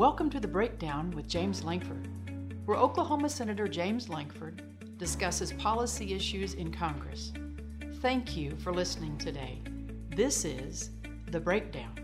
Welcome to the Breakdown with James Lankford, where Oklahoma Senator James Lankford discusses policy issues in Congress. Thank you for listening today. This is The Breakdown.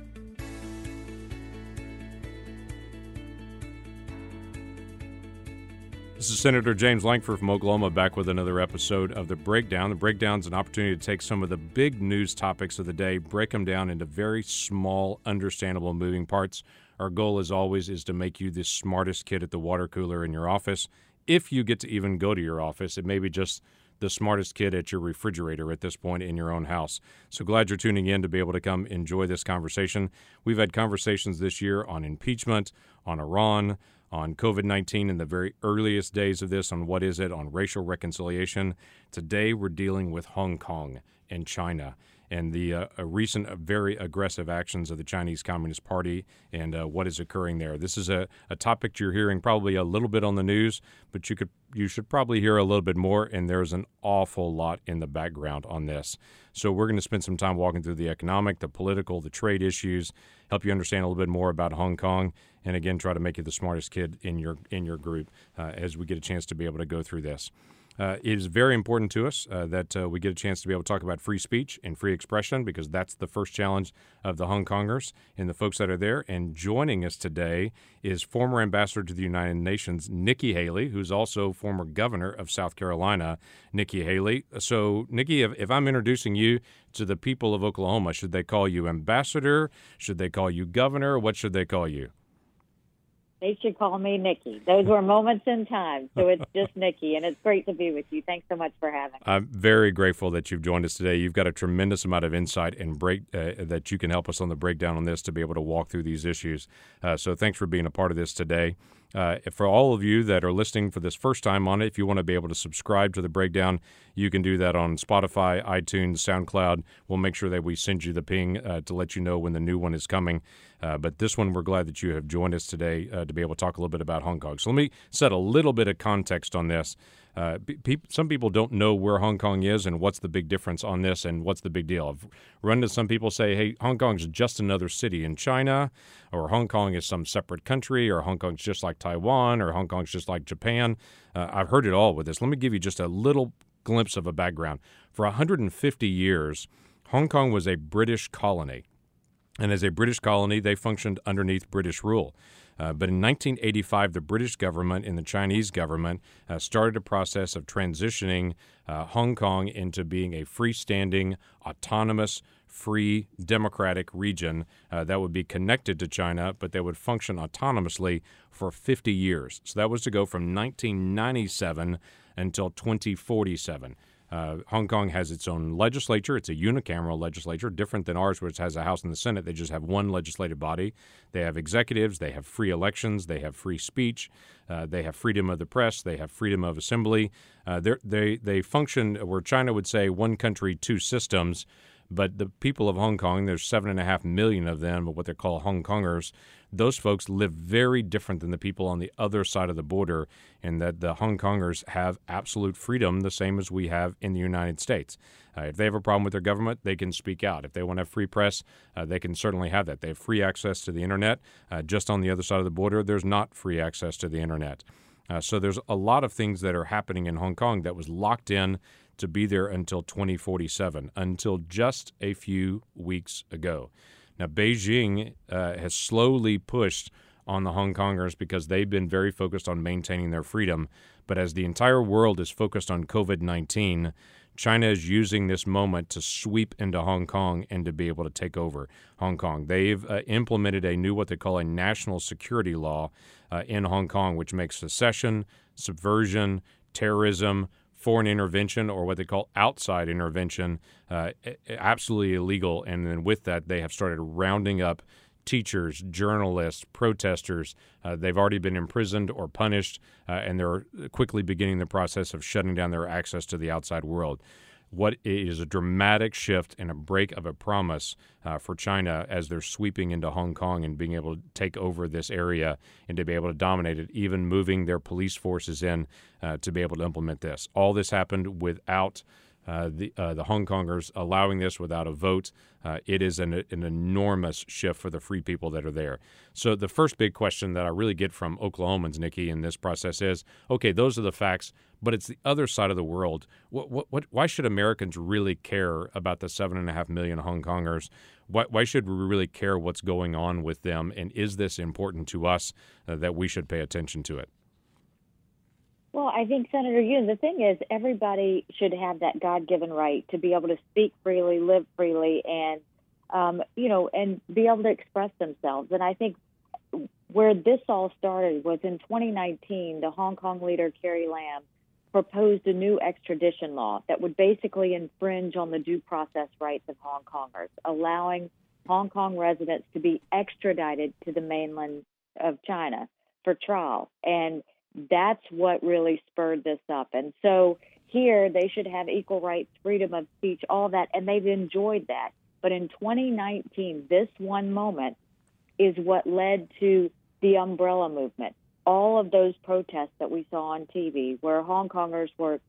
This is Senator James Lankford from Oklahoma back with another episode of The Breakdown. The Breakdown is an opportunity to take some of the big news topics of the day, break them down into very small, understandable moving parts. Our goal, as always, is to make you the smartest kid at the water cooler in your office. If you get to even go to your office, it may be just the smartest kid at your refrigerator at this point in your own house. So glad you're tuning in to be able to come enjoy this conversation. We've had conversations this year on impeachment, on Iran, on COVID 19 in the very earliest days of this, on what is it, on racial reconciliation. Today, we're dealing with Hong Kong and China and the uh, recent very aggressive actions of the Chinese Communist Party and uh, what is occurring there. This is a, a topic you're hearing probably a little bit on the news, but you could you should probably hear a little bit more. And there's an awful lot in the background on this. So we're going to spend some time walking through the economic, the political, the trade issues, help you understand a little bit more about Hong Kong, and again try to make you the smartest kid in your in your group uh, as we get a chance to be able to go through this. Uh, it is very important to us uh, that uh, we get a chance to be able to talk about free speech and free expression because that's the first challenge of the Hong Kongers and the folks that are there. And joining us today is former ambassador to the United Nations, Nikki Haley, who's also former governor of South Carolina, Nikki Haley. So, Nikki, if, if I'm introducing you to the people of Oklahoma, should they call you ambassador? Should they call you governor? What should they call you? They should call me Nikki. Those were moments in time. So it's just Nikki, and it's great to be with you. Thanks so much for having me. I'm very grateful that you've joined us today. You've got a tremendous amount of insight and break uh, that you can help us on the breakdown on this to be able to walk through these issues. Uh, so thanks for being a part of this today. Uh, for all of you that are listening for this first time on it, if you want to be able to subscribe to the breakdown, you can do that on Spotify, iTunes, SoundCloud. We'll make sure that we send you the ping uh, to let you know when the new one is coming. Uh, but this one, we're glad that you have joined us today uh, to be able to talk a little bit about Hong Kong. So let me set a little bit of context on this. Uh, pe- some people don't know where Hong Kong is and what's the big difference on this and what's the big deal. I've run into some people say, hey, Hong Kong's just another city in China, or Hong Kong is some separate country, or Hong Kong's just like Taiwan, or Hong Kong's just like Japan. Uh, I've heard it all with this. Let me give you just a little glimpse of a background. For 150 years, Hong Kong was a British colony. And as a British colony, they functioned underneath British rule. Uh, but in 1985, the British government and the Chinese government uh, started a process of transitioning uh, Hong Kong into being a freestanding, autonomous, free, democratic region uh, that would be connected to China, but that would function autonomously for 50 years. So that was to go from 1997 until 2047. Uh, Hong Kong has its own legislature. It's a unicameral legislature, different than ours, which has a House and the Senate. They just have one legislative body. They have executives. They have free elections. They have free speech. Uh, they have freedom of the press. They have freedom of assembly. Uh, they they function where China would say one country, two systems. But the people of Hong Kong, there's seven and a half million of them, what they call Hong Kongers. Those folks live very different than the people on the other side of the border, in that the Hong Kongers have absolute freedom, the same as we have in the United States. Uh, if they have a problem with their government, they can speak out. If they want to have free press, uh, they can certainly have that. They have free access to the internet. Uh, just on the other side of the border, there's not free access to the internet. Uh, so there's a lot of things that are happening in Hong Kong that was locked in to be there until 2047, until just a few weeks ago. Now, Beijing uh, has slowly pushed on the Hong Kongers because they've been very focused on maintaining their freedom. But as the entire world is focused on COVID 19, China is using this moment to sweep into Hong Kong and to be able to take over Hong Kong. They've uh, implemented a new, what they call a national security law uh, in Hong Kong, which makes secession, subversion, terrorism, foreign intervention or what they call outside intervention uh, absolutely illegal. And then with that, they have started rounding up teachers, journalists, protesters. Uh, they've already been imprisoned or punished, uh, and they're quickly beginning the process of shutting down their access to the outside world what is a dramatic shift and a break of a promise uh, for China as they're sweeping into Hong Kong and being able to take over this area and to be able to dominate it, even moving their police forces in uh, to be able to implement this. All this happened without uh, the uh, the Hong Kongers allowing this without a vote. Uh, it is an, an enormous shift for the free people that are there. So the first big question that I really get from Oklahomans, Nikki, in this process is, okay, those are the facts, but it's the other side of the world. What, what, what why should Americans really care about the seven and a half million Hong Kongers? Why, why should we really care what's going on with them? And is this important to us uh, that we should pay attention to it? Well, I think, Senator Yoon, the thing is, everybody should have that God given right to be able to speak freely, live freely, and, um, you know, and be able to express themselves. And I think where this all started was in 2019, the Hong Kong leader, Carrie Lam, proposed a new extradition law that would basically infringe on the due process rights of Hong Kongers, allowing Hong Kong residents to be extradited to the mainland of China for trial. And that's what really spurred this up. And so here they should have equal rights, freedom of speech, all that, and they've enjoyed that. But in 2019, this one moment is what led to the umbrella movement. All of those protests that we saw on TV, where Hong Kongers were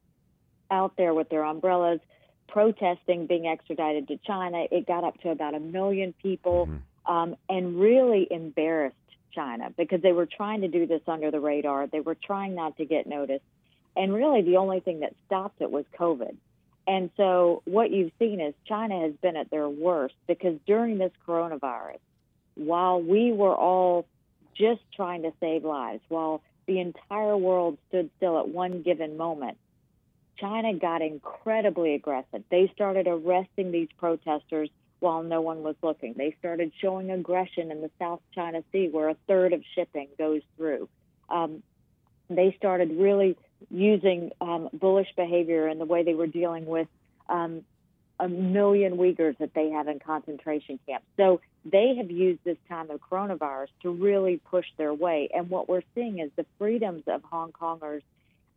out there with their umbrellas protesting being extradited to China, it got up to about a million people mm-hmm. um, and really embarrassed China because they were trying to do this under the radar. They were trying not to get noticed. And really, the only thing that stopped it was COVID. And so, what you've seen is China has been at their worst because during this coronavirus, while we were all just trying to save lives, while the entire world stood still at one given moment, China got incredibly aggressive. They started arresting these protesters while no one was looking. They started showing aggression in the South China Sea, where a third of shipping goes through. Um, they started really using um, bullish behavior in the way they were dealing with um, a million Uyghurs that they have in concentration camps. So they have used this time of coronavirus to really push their way. And what we're seeing is the freedoms of Hong Kongers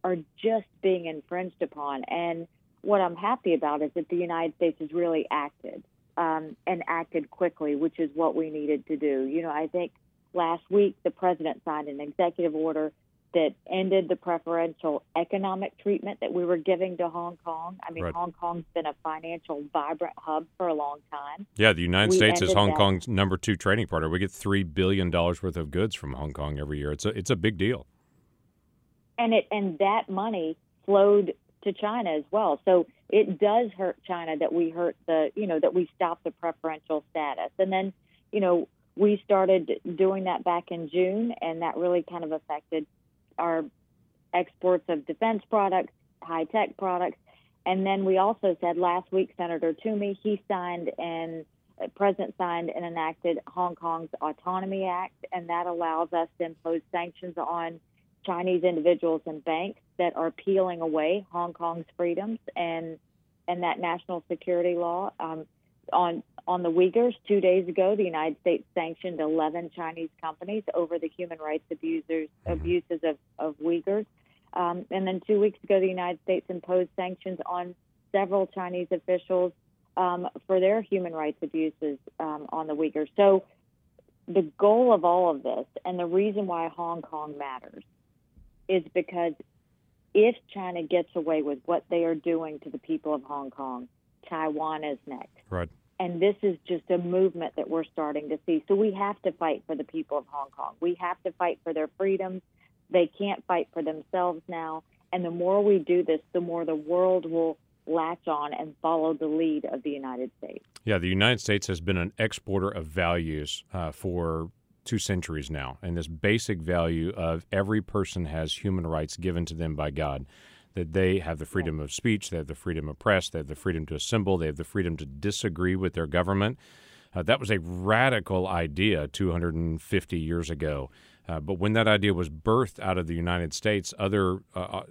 are just being infringed upon. And what I'm happy about is that the United States has really acted um, and acted quickly, which is what we needed to do. You know, I think last week the president signed an executive order that ended the preferential economic treatment that we were giving to Hong Kong. I mean, right. Hong Kong's been a financial vibrant hub for a long time. Yeah, the United we States is Hong that. Kong's number two trading partner. We get three billion dollars worth of goods from Hong Kong every year. It's a it's a big deal. And it and that money flowed to China as well. So it does hurt China that we hurt the, you know, that we stopped the preferential status. And then, you know, we started doing that back in June, and that really kind of affected our exports of defense products, high tech products. And then we also said last week, Senator Toomey, he signed and uh, President signed and enacted Hong Kong's Autonomy Act, and that allows us to impose sanctions on Chinese individuals and banks that are peeling away Hong Kong's freedoms and and that national security law. Um, on on the Uyghurs, two days ago, the United States sanctioned 11 Chinese companies over the human rights abusers, mm-hmm. abuses of, of Uyghurs. Um, and then two weeks ago, the United States imposed sanctions on several Chinese officials um, for their human rights abuses um, on the Uyghurs. So the goal of all of this, and the reason why Hong Kong matters, is because if China gets away with what they are doing to the people of Hong Kong, Taiwan is next. Right. And this is just a movement that we're starting to see. So we have to fight for the people of Hong Kong. We have to fight for their freedoms. They can't fight for themselves now. And the more we do this, the more the world will latch on and follow the lead of the United States. Yeah, the United States has been an exporter of values uh, for two centuries now, and this basic value of every person has human rights given to them by God. That they have the freedom of speech, they have the freedom of press, they have the freedom to assemble, they have the freedom to disagree with their government. Uh, that was a radical idea 250 years ago. Uh, but when that idea was birthed out of the United States, other uh, uh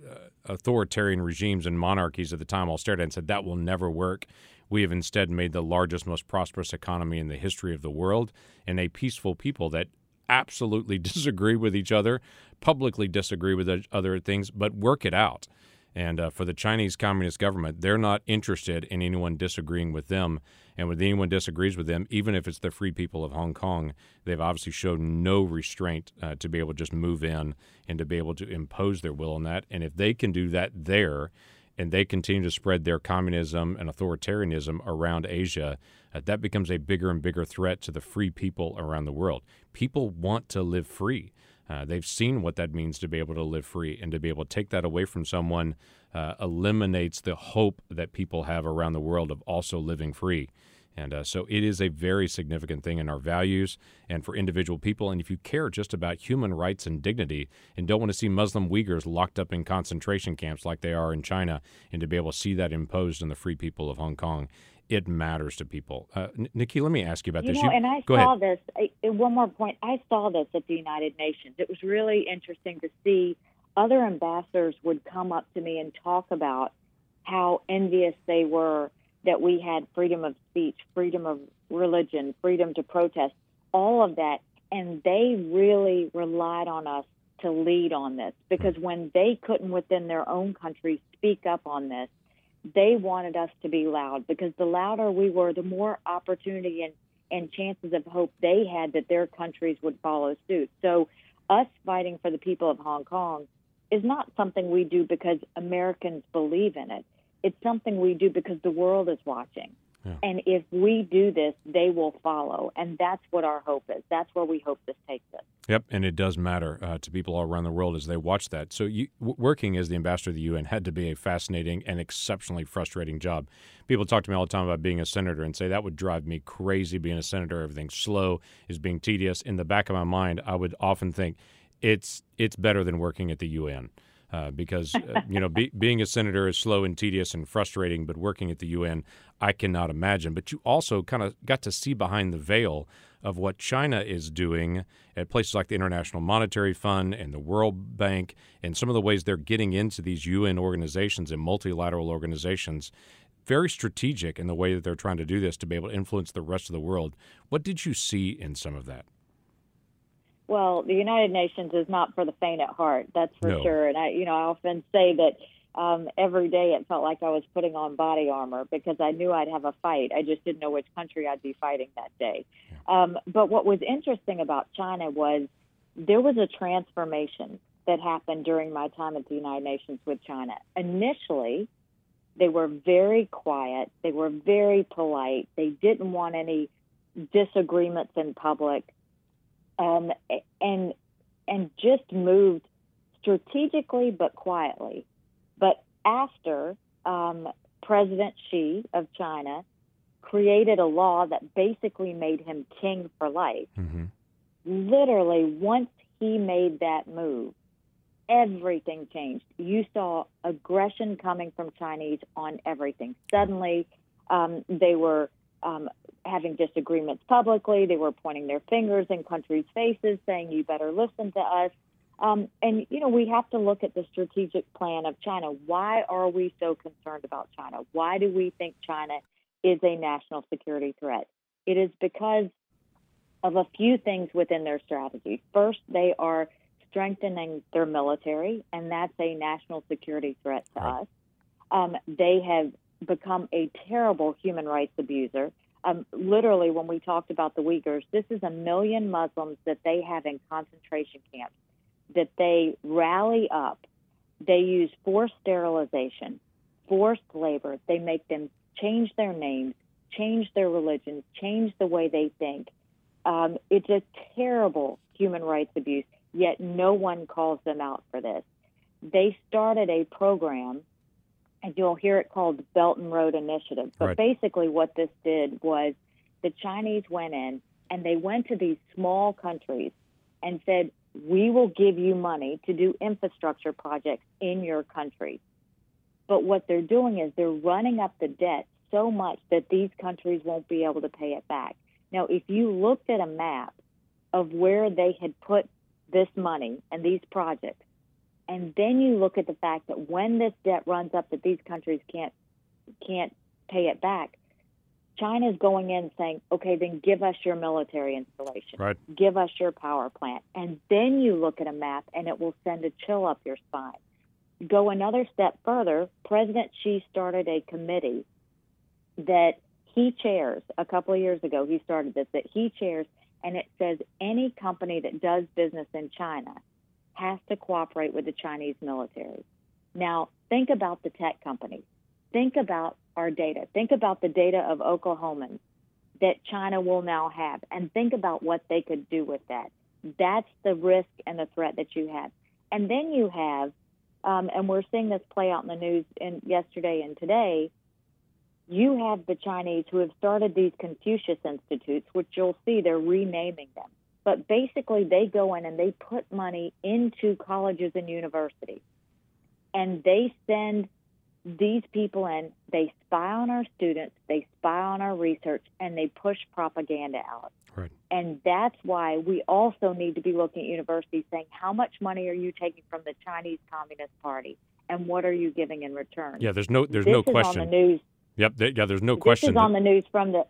authoritarian regimes and monarchies at the time all stared at and said, that will never work. We have instead made the largest, most prosperous economy in the history of the world and a peaceful people that absolutely disagree with each other, publicly disagree with other things, but work it out. And uh, for the Chinese Communist government, they're not interested in anyone disagreeing with them. And when anyone disagrees with them, even if it's the free people of Hong Kong, they've obviously shown no restraint uh, to be able to just move in and to be able to impose their will on that. And if they can do that there, and they continue to spread their communism and authoritarianism around Asia, uh, that becomes a bigger and bigger threat to the free people around the world. People want to live free. Uh, they've seen what that means to be able to live free, and to be able to take that away from someone uh, eliminates the hope that people have around the world of also living free. And uh, so it is a very significant thing in our values and for individual people. And if you care just about human rights and dignity and don't want to see Muslim Uyghurs locked up in concentration camps like they are in China and to be able to see that imposed on the free people of Hong Kong, it matters to people. Uh, Nikki, let me ask you about you this. Know, you, and I saw ahead. this. I, one more point. I saw this at the United Nations. It was really interesting to see other ambassadors would come up to me and talk about how envious they were that we had freedom of speech, freedom of religion, freedom to protest, all of that. And they really relied on us to lead on this because when they couldn't within their own country speak up on this, they wanted us to be loud because the louder we were, the more opportunity and, and chances of hope they had that their countries would follow suit. So, us fighting for the people of Hong Kong is not something we do because Americans believe in it it's something we do because the world is watching. Yeah. And if we do this, they will follow. And that's what our hope is. That's where we hope this takes us. Yep, and it does matter uh, to people all around the world as they watch that. So, you, w- working as the ambassador of the UN had to be a fascinating and exceptionally frustrating job. People talk to me all the time about being a senator and say that would drive me crazy being a senator. Everything's slow, is being tedious. In the back of my mind, I would often think it's it's better than working at the UN uh, because uh, you know be, being a senator is slow and tedious and frustrating, but working at the UN, I cannot imagine. But you also kind of got to see behind the veil of what China is doing at places like the International Monetary Fund and the World Bank, and some of the ways they're getting into these UN organizations and multilateral organizations. Very strategic in the way that they're trying to do this to be able to influence the rest of the world. What did you see in some of that? Well, the United Nations is not for the faint at heart. That's for no. sure. And I, you know, I often say that um, every day it felt like I was putting on body armor because I knew I'd have a fight. I just didn't know which country I'd be fighting that day. Um, but what was interesting about China was there was a transformation that happened during my time at the United Nations with China. Initially, they were very quiet. They were very polite. They didn't want any disagreements in public um, and and just moved strategically but quietly. But after um, President Xi of China created a law that basically made him king for life, mm-hmm. literally once he made that move, everything changed. You saw aggression coming from Chinese on everything. Suddenly, um, they were um, having disagreements publicly. They were pointing their fingers in countries' faces, saying, "You better listen to us." Um, and you know, we have to look at the strategic plan of China. Why are we so concerned about China? Why do we think China is a national security threat? It is because of a few things within their strategy. First, they are strengthening their military, and that's a national security threat to right. us. Um, they have become a terrible human rights abuser um, literally, when we talked about the Uyghurs, this is a million Muslims that they have in concentration camps that they rally up. They use forced sterilization, forced labor. They make them change their names, change their religions, change the way they think. Um, it's a terrible human rights abuse, yet no one calls them out for this. They started a program and you'll hear it called the Belt and Road Initiative. But right. basically, what this did was the Chinese went in and they went to these small countries and said, We will give you money to do infrastructure projects in your country. But what they're doing is they're running up the debt so much that these countries won't be able to pay it back. Now, if you looked at a map of where they had put this money and these projects, and then you look at the fact that when this debt runs up that these countries can't can't pay it back China's going in saying, okay, then give us your military installation, right. give us your power plant. And then you look at a map and it will send a chill up your spine. Go another step further, President Xi started a committee that he chairs a couple of years ago. He started this, that he chairs, and it says any company that does business in China has to cooperate with the Chinese military. Now, think about the tech companies. Think about our data. Think about the data of Oklahomans that China will now have, and think about what they could do with that. That's the risk and the threat that you have. And then you have, um, and we're seeing this play out in the news in yesterday and today. You have the Chinese who have started these Confucius Institutes, which you'll see they're renaming them. But basically, they go in and they put money into colleges and universities, and they send these people in, they spy on our students, they spy on our research, and they push propaganda out. Right. And that's why we also need to be looking at universities saying, how much money are you taking from the Chinese Communist Party, and what are you giving in return? Yeah, there's no there's this no is question. On the news. Yep. Th- yeah, there's no this question. is that- on the news from the.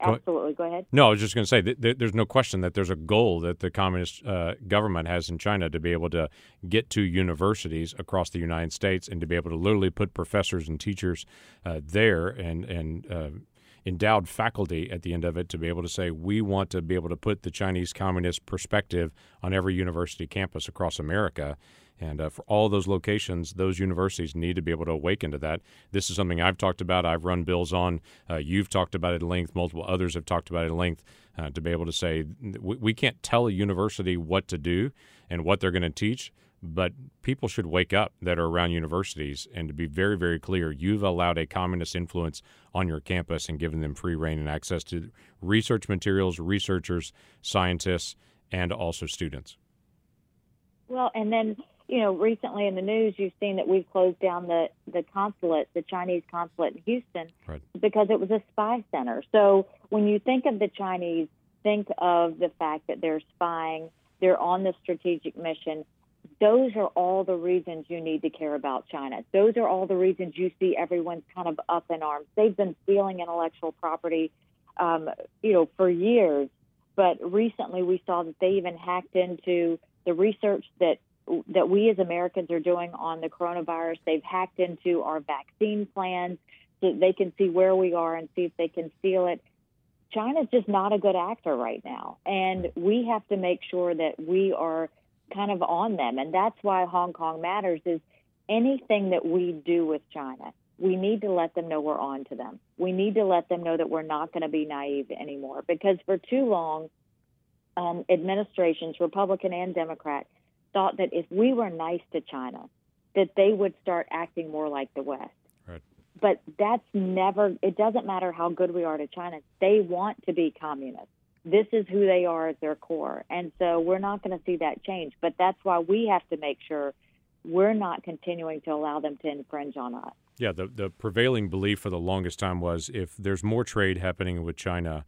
Absolutely. Go ahead. No, I was just going to say that there- there's no question that there's a goal that the communist uh, government has in China to be able to get to universities across the United States and to be able to literally put professors and teachers uh, there and and uh, endowed faculty at the end of it to be able to say we want to be able to put the Chinese communist perspective on every university campus across America. And uh, for all those locations, those universities need to be able to awaken to that. This is something I've talked about. I've run bills on. Uh, you've talked about it at length. Multiple others have talked about it at length uh, to be able to say we, we can't tell a university what to do and what they're going to teach, but people should wake up that are around universities and to be very, very clear you've allowed a communist influence on your campus and given them free reign and access to research materials, researchers, scientists, and also students. Well, and then you know, recently in the news, you've seen that we've closed down the the consulate, the Chinese consulate in Houston, Right. because it was a spy center. So when you think of the Chinese, think of the fact that they're spying, they're on the strategic mission. Those are all the reasons you need to care about China. Those are all the reasons you see everyone's kind of up in arms. They've been stealing intellectual property, um, you know, for years. But recently, we saw that they even hacked into the research that that we as Americans are doing on the coronavirus. They've hacked into our vaccine plans so they can see where we are and see if they can steal it. China's just not a good actor right now, and we have to make sure that we are kind of on them, and that's why Hong Kong matters. Is anything that we do with China, we need to let them know we're on to them. We need to let them know that we're not going to be naive anymore, because for too long, um, administrations, Republican and Democrat, thought that if we were nice to China, that they would start acting more like the West. Right. But that's never, it doesn't matter how good we are to China. They want to be communist. This is who they are at their core. And so we're not going to see that change. But that's why we have to make sure we're not continuing to allow them to infringe on us. Yeah, the, the prevailing belief for the longest time was if there's more trade happening with China,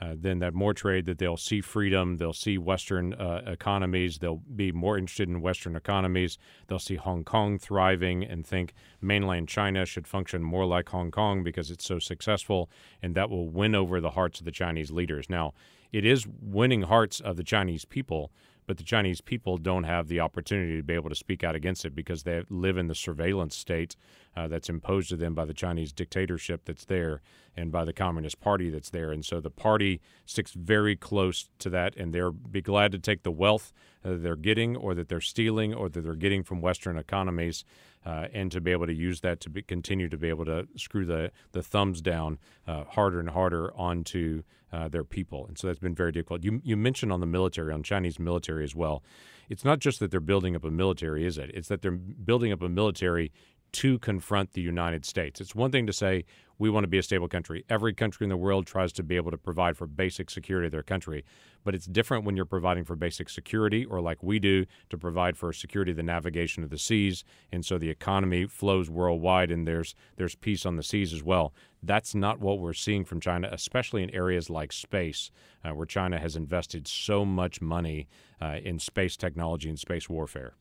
uh, then that more trade that they'll see freedom, they'll see Western uh, economies, they'll be more interested in Western economies, they'll see Hong Kong thriving and think mainland China should function more like Hong Kong because it's so successful, and that will win over the hearts of the Chinese leaders. Now, it is winning hearts of the Chinese people, but the Chinese people don't have the opportunity to be able to speak out against it because they live in the surveillance state uh, that's imposed to them by the Chinese dictatorship that's there and by the Communist Party that's there. And so the party sticks very close to that, and they'll be glad to take the wealth that they're getting or that they're stealing or that they're getting from Western economies. Uh, and to be able to use that to be, continue to be able to screw the, the thumbs down uh, harder and harder onto uh, their people. And so that's been very difficult. You, you mentioned on the military, on Chinese military as well. It's not just that they're building up a military, is it? It's that they're building up a military to confront the United States. It's one thing to say we want to be a stable country. Every country in the world tries to be able to provide for basic security of their country, but it's different when you're providing for basic security or like we do to provide for security of the navigation of the seas and so the economy flows worldwide and there's there's peace on the seas as well. That's not what we're seeing from China, especially in areas like space, uh, where China has invested so much money uh, in space technology and space warfare.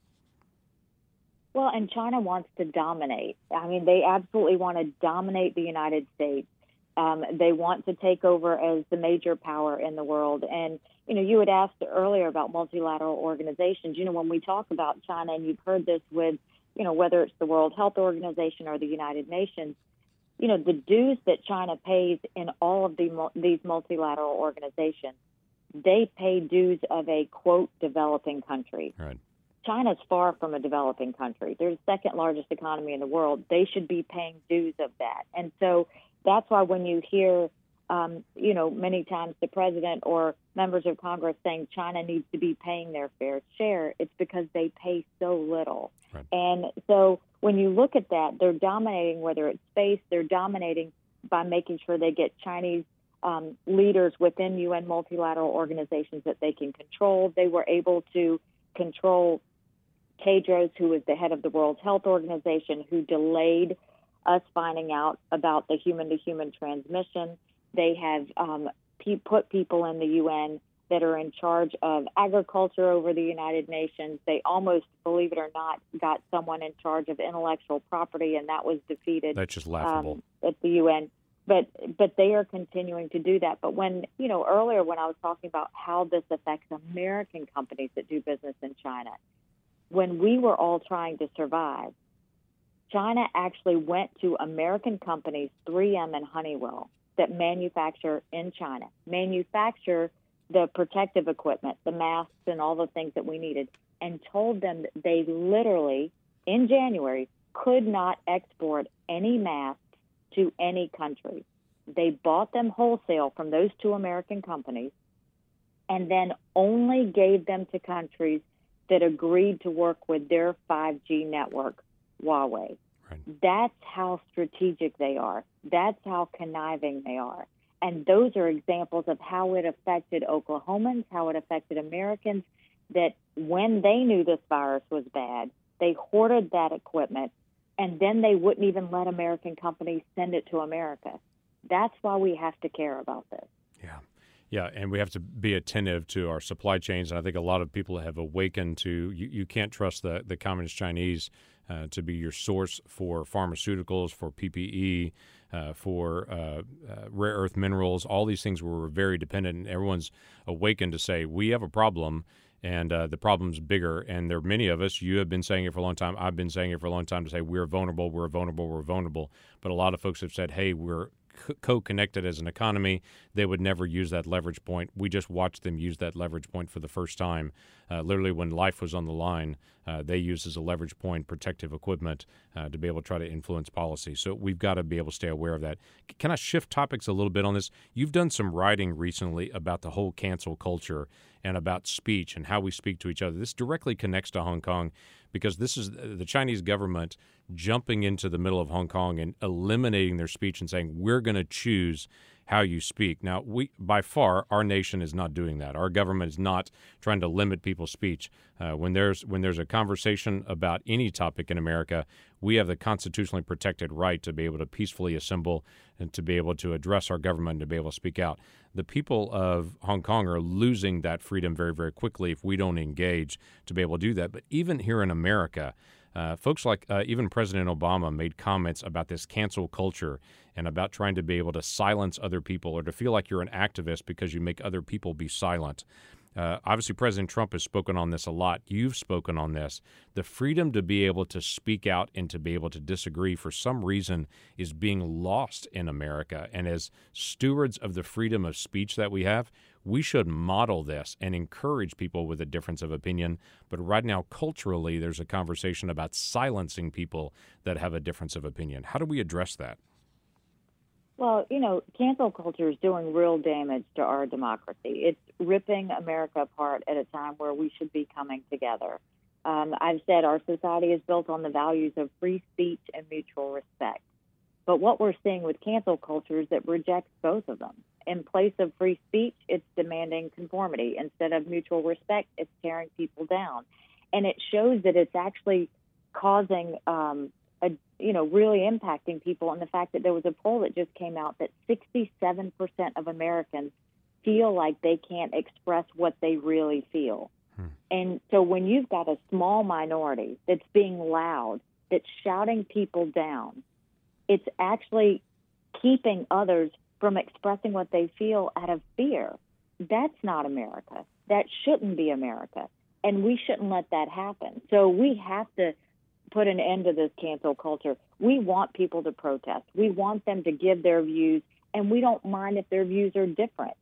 Well, and China wants to dominate. I mean, they absolutely want to dominate the United States. Um, they want to take over as the major power in the world. And, you know, you had asked earlier about multilateral organizations. You know, when we talk about China, and you've heard this with, you know, whether it's the World Health Organization or the United Nations, you know, the dues that China pays in all of the, these multilateral organizations, they pay dues of a, quote, developing country. Right. China's far from a developing country. They're the second largest economy in the world. They should be paying dues of that. And so that's why when you hear, um, you know, many times the president or members of Congress saying China needs to be paying their fair share, it's because they pay so little. Right. And so when you look at that, they're dominating, whether it's space, they're dominating by making sure they get Chinese um, leaders within UN multilateral organizations that they can control. They were able to control Tedros, who was the head of the World Health Organization, who delayed us finding out about the human to human transmission. They have um, put people in the UN that are in charge of agriculture over the United Nations. They almost, believe it or not, got someone in charge of intellectual property, and that was defeated. That's just laughable. Um, at the UN. But but they are continuing to do that. But when you know earlier when I was talking about how this affects American companies that do business in China, when we were all trying to survive, China actually went to American companies, 3M and Honeywell, that manufacture in China, manufacture the protective equipment, the masks, and all the things that we needed, and told them that they literally, in January, could not export any masks to any country. They bought them wholesale from those two American companies and then only gave them to countries that agreed to work with their 5G network, Huawei. Right. That's how strategic they are. That's how conniving they are. And those are examples of how it affected Oklahomans, how it affected Americans, that when they knew this virus was bad, they hoarded that equipment and then they wouldn't even let American companies send it to America. That's why we have to care about this. Yeah. Yeah, and we have to be attentive to our supply chains. And I think a lot of people have awakened to you, you can't trust the, the communist Chinese uh, to be your source for pharmaceuticals, for PPE, uh, for uh, uh, rare earth minerals, all these things were very dependent. And everyone's awakened to say, we have a problem and uh, the problem's bigger. And there are many of us. You have been saying it for a long time. I've been saying it for a long time to say we're vulnerable, we're vulnerable, we're vulnerable. But a lot of folks have said, "Hey, we're co-connected as an economy, they would never use that leverage point. We just watched them use that leverage point for the first time. Uh, literally, when life was on the line, uh, they used as a leverage point protective equipment uh, to be able to try to influence policy. So we've got to be able to stay aware of that. Can I shift topics a little bit on this? You've done some writing recently about the whole cancel culture and about speech and how we speak to each other. This directly connects to Hong Kong because this is the Chinese government jumping into the middle of Hong Kong and eliminating their speech and saying, we're going to choose how you speak. Now, we by far our nation is not doing that. Our government is not trying to limit people's speech. Uh, when there's when there's a conversation about any topic in America, we have the constitutionally protected right to be able to peacefully assemble and to be able to address our government and to be able to speak out. The people of Hong Kong are losing that freedom very very quickly if we don't engage to be able to do that. But even here in America. Uh, folks like uh, even President Obama made comments about this cancel culture and about trying to be able to silence other people or to feel like you're an activist because you make other people be silent. Uh, obviously, President Trump has spoken on this a lot. You've spoken on this. The freedom to be able to speak out and to be able to disagree for some reason is being lost in America. And as stewards of the freedom of speech that we have, we should model this and encourage people with a difference of opinion. But right now, culturally, there's a conversation about silencing people that have a difference of opinion. How do we address that? Well, you know, cancel culture is doing real damage to our democracy. It's ripping America apart at a time where we should be coming together. Um, I've said our society is built on the values of free speech and mutual respect. But what we're seeing with cancel culture is that rejects both of them. In place of free speech, it's demanding conformity. Instead of mutual respect, it's tearing people down. And it shows that it's actually causing um, a, you know, really impacting people. And the fact that there was a poll that just came out that 67% of Americans feel like they can't express what they really feel. Hmm. And so when you've got a small minority that's being loud, that's shouting people down, it's actually keeping others from expressing what they feel out of fear. That's not America. That shouldn't be America. And we shouldn't let that happen. So we have to put an end to this cancel culture. We want people to protest. We want them to give their views, and we don't mind if their views are different.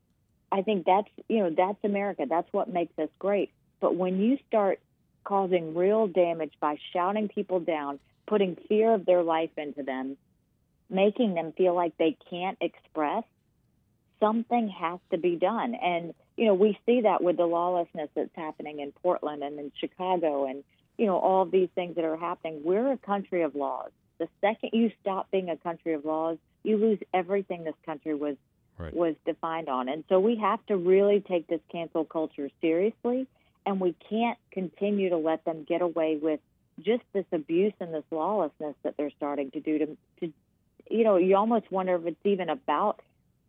I think that's you know that's America. That's what makes us great. But when you start causing real damage by shouting people down, putting fear of their life into them, making them feel like they can't express, something has to be done. And, you know, we see that with the lawlessness that's happening in Portland and in Chicago and, you know, all of these things that are happening. We're a country of laws. The second you stop being a country of laws, you lose everything this country was right. was defined on. And so we have to really take this cancel culture seriously and we can't continue to let them get away with just this abuse and this lawlessness that they're starting to do to, to you know, you almost wonder if it's even about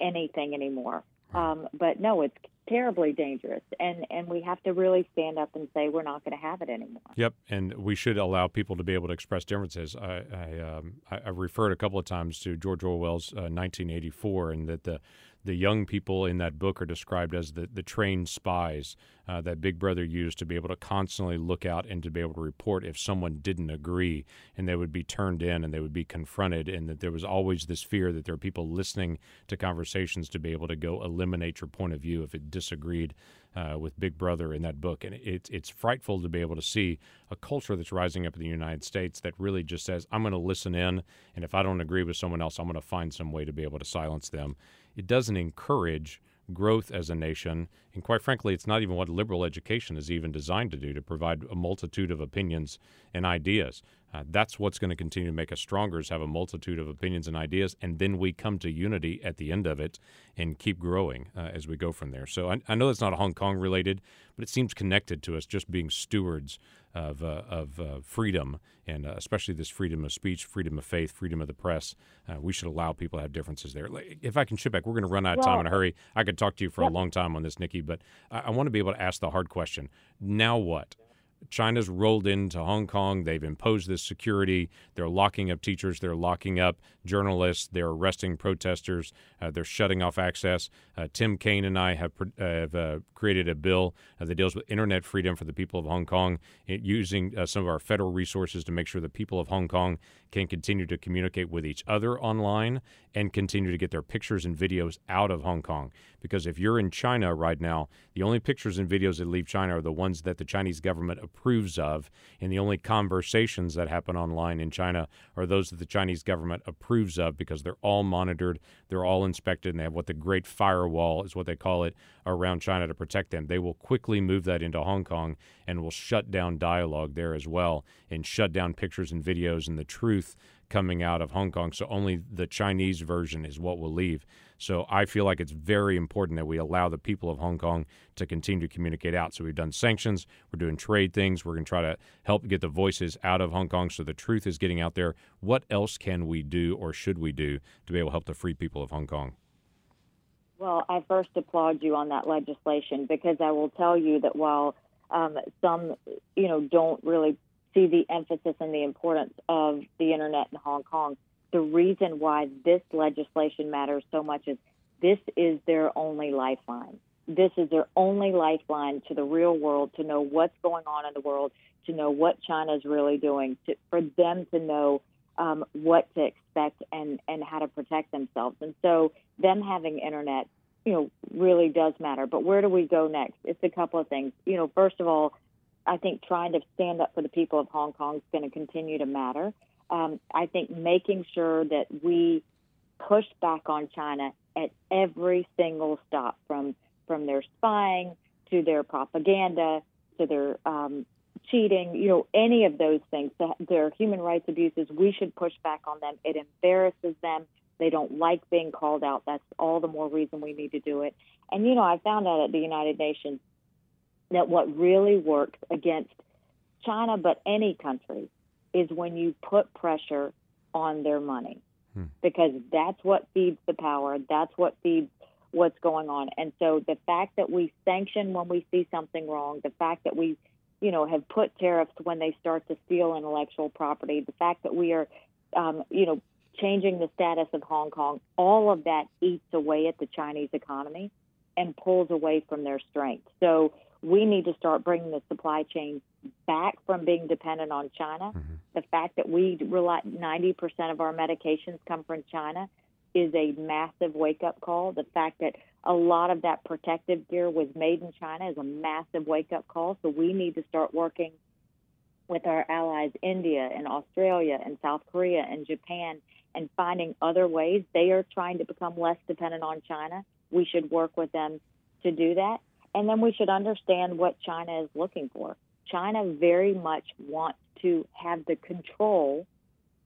anything anymore. Um, but no, it's terribly dangerous, and and we have to really stand up and say we're not going to have it anymore. Yep, and we should allow people to be able to express differences. I I, um, I, referred a couple of times to George Orwell's uh, 1984, and that the the young people in that book are described as the, the trained spies uh, that Big Brother used to be able to constantly look out and to be able to report if someone didn't agree, and they would be turned in and they would be confronted, and that there was always this fear that there are people listening to conversations to be able to go eliminate your point of view if it disagreed uh, with Big Brother in that book. And it, it's frightful to be able to see a culture that's rising up in the United States that really just says, I'm going to listen in, and if I don't agree with someone else, I'm going to find some way to be able to silence them. It doesn't encourage growth as a nation. And quite frankly, it's not even what liberal education is even designed to do to provide a multitude of opinions and ideas. Uh, that's what's going to continue to make us stronger is have a multitude of opinions and ideas, and then we come to unity at the end of it and keep growing uh, as we go from there. So I, I know that's not Hong Kong related, but it seems connected to us just being stewards of, uh, of uh, freedom, and uh, especially this freedom of speech, freedom of faith, freedom of the press. Uh, we should allow people to have differences there. If I can chip back, we're going to run out of time in a hurry. I could talk to you for a long time on this, Nikki, but I, I want to be able to ask the hard question. Now what? China's rolled into Hong Kong. They've imposed this security. They're locking up teachers. They're locking up journalists. They're arresting protesters. Uh, they're shutting off access. Uh, Tim Kaine and I have, uh, have uh, created a bill uh, that deals with internet freedom for the people of Hong Kong, using uh, some of our federal resources to make sure the people of Hong Kong can continue to communicate with each other online and continue to get their pictures and videos out of Hong Kong. Because if you're in China right now, the only pictures and videos that leave China are the ones that the Chinese government approves of, and the only conversations that happen online in China are those that the Chinese government approves of because they're all monitored, they're all inspected, and they have what the Great Firewall is what they call it around China to protect them. They will quickly move that into Hong Kong and will shut down dialogue there as well and shut down pictures and videos and the truth coming out of Hong Kong. So only the Chinese version is what will leave. So I feel like it's very important that we allow the people of Hong Kong to continue to communicate out. So we've done sanctions, we're doing trade things, we're going to try to help get the voices out of Hong Kong so the truth is getting out there. What else can we do or should we do to be able to help the free people of Hong Kong? Well, I first applaud you on that legislation because I will tell you that while um, some, you know, don't really see the emphasis and the importance of the internet in Hong Kong. The reason why this legislation matters so much is this is their only lifeline. This is their only lifeline to the real world to know what's going on in the world, to know what China is really doing, to, for them to know um, what to expect and, and how to protect themselves. And so, them having internet, you know, really does matter. But where do we go next? It's a couple of things. You know, first of all, I think trying to stand up for the people of Hong Kong is going to continue to matter. Um, I think making sure that we push back on China at every single stop, from from their spying to their propaganda to their um, cheating, you know, any of those things, their human rights abuses, we should push back on them. It embarrasses them. They don't like being called out. That's all the more reason we need to do it. And, you know, I found out at the United Nations that what really works against China, but any country, is when you put pressure on their money hmm. because that's what feeds the power. That's what feeds what's going on. And so the fact that we sanction when we see something wrong, the fact that we, you know, have put tariffs when they start to steal intellectual property, the fact that we are, um, you know, changing the status of Hong Kong, all of that eats away at the Chinese economy and pulls away from their strength. So we need to start bringing the supply chain back from being dependent on China. Mm-hmm. The fact that we rely 90% of our medications come from China is a massive wake up call. The fact that a lot of that protective gear was made in China is a massive wake up call. So we need to start working with our allies India and Australia and South Korea and Japan and finding other ways they are trying to become less dependent on China. We should work with them to do that. And then we should understand what China is looking for. China very much wants to have the control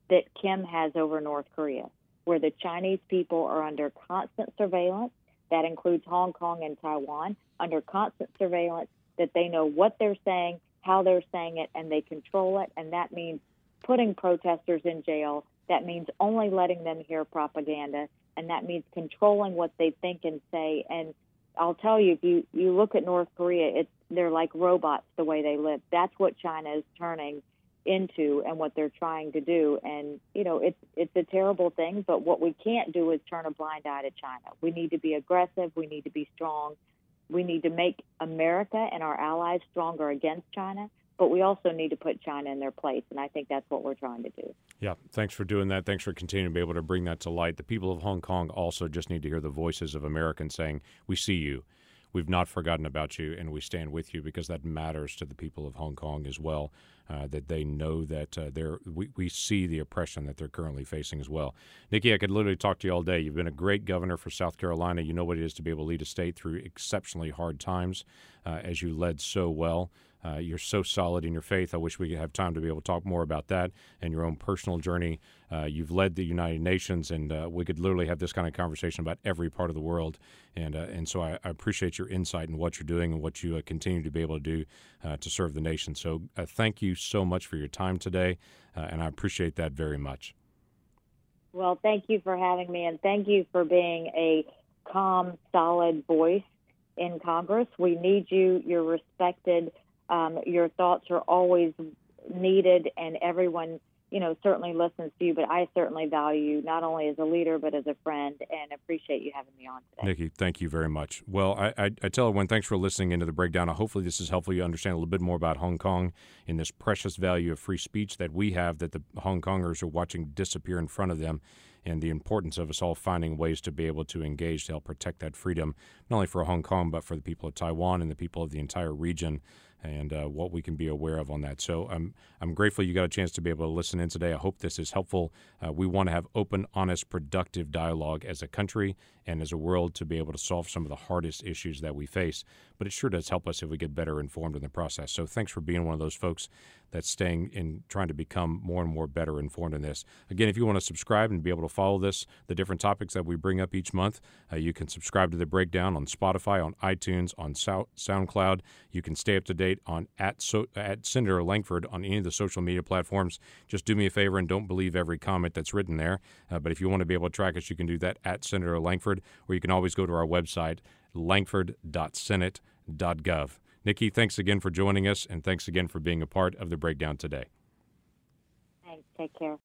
that Kim has over North Korea, where the Chinese people are under constant surveillance. That includes Hong Kong and Taiwan, under constant surveillance, that they know what they're saying, how they're saying it, and they control it. And that means putting protesters in jail. That means only letting them hear propaganda. And that means controlling what they think and say. And I'll tell you, if you, you look at North Korea, it's they're like robots the way they live. That's what China is turning into and what they're trying to do. And you know, it's it's a terrible thing. But what we can't do is turn a blind eye to China. We need to be aggressive. We need to be strong. We need to make America and our allies stronger against China but we also need to put China in their place, and I think that's what we're trying to do. Yeah, thanks for doing that. Thanks for continuing to be able to bring that to light. The people of Hong Kong also just need to hear the voices of Americans saying, "We see you." we've not forgotten about you and we stand with you because that matters to the people of Hong Kong as well. Uh, that they know that uh, they're we, we see the oppression that they're currently facing as well. Nikki, I could literally talk to you all day. You've been a great governor for South Carolina. You know what it is to be able to lead a state through exceptionally hard times, uh, as you led so well. Uh, you're so solid in your faith. I wish we could have time to be able to talk more about that and your own personal journey. Uh, you've led the United Nations, and uh, we could literally have this kind of conversation about every part of the world. And uh, and so I, I, appreciate your insight and what you're doing and what you uh, continue to be able to do uh, to serve the nation. So thank you so much for your time today, and I appreciate that very much. Well, thank you for having me, and thank you for being a calm, solid voice in Congress. We need you. You're respected um, your thoughts are always needed, and everyone, you know, certainly listens to you. But I certainly value you not only as a leader but as a friend, and appreciate you having me on today. Nikki, thank you very much. Well, I, I, I tell everyone thanks for listening into the breakdown. Hopefully, this is helpful you understand a little bit more about Hong Kong and this precious value of free speech that we have that the Hong Kongers are watching disappear in front of them and the importance of us all finding ways to be able to engage to help protect that freedom, not only for Hong Kong, but for the people of Taiwan and the people of the entire region and uh, what we can be aware of on that. So I'm I'm grateful you got a chance to be able to listen in today. I hope this is helpful. Uh, we want to have open, honest, productive dialogue as a country and as a world to be able to solve some of the hardest issues that we face. But it sure does help us if we get better informed in the process. So thanks for being one of those folks that's staying in trying to become more and more better informed in this. Again, if you want to subscribe and be able to follow this, the different topics that we bring up each month, uh, you can subscribe to the breakdown on Spotify, on iTunes, on SoundCloud. You can stay up to date on at so, at Senator Lankford on any of the social media platforms. Just do me a favor and don't believe every comment that's written there. Uh, but if you want to be able to track us, you can do that at Senator Lankford, or you can always go to our website, lankford.senate.gov. Nikki, thanks again for joining us, and thanks again for being a part of the breakdown today. Thanks. Take care.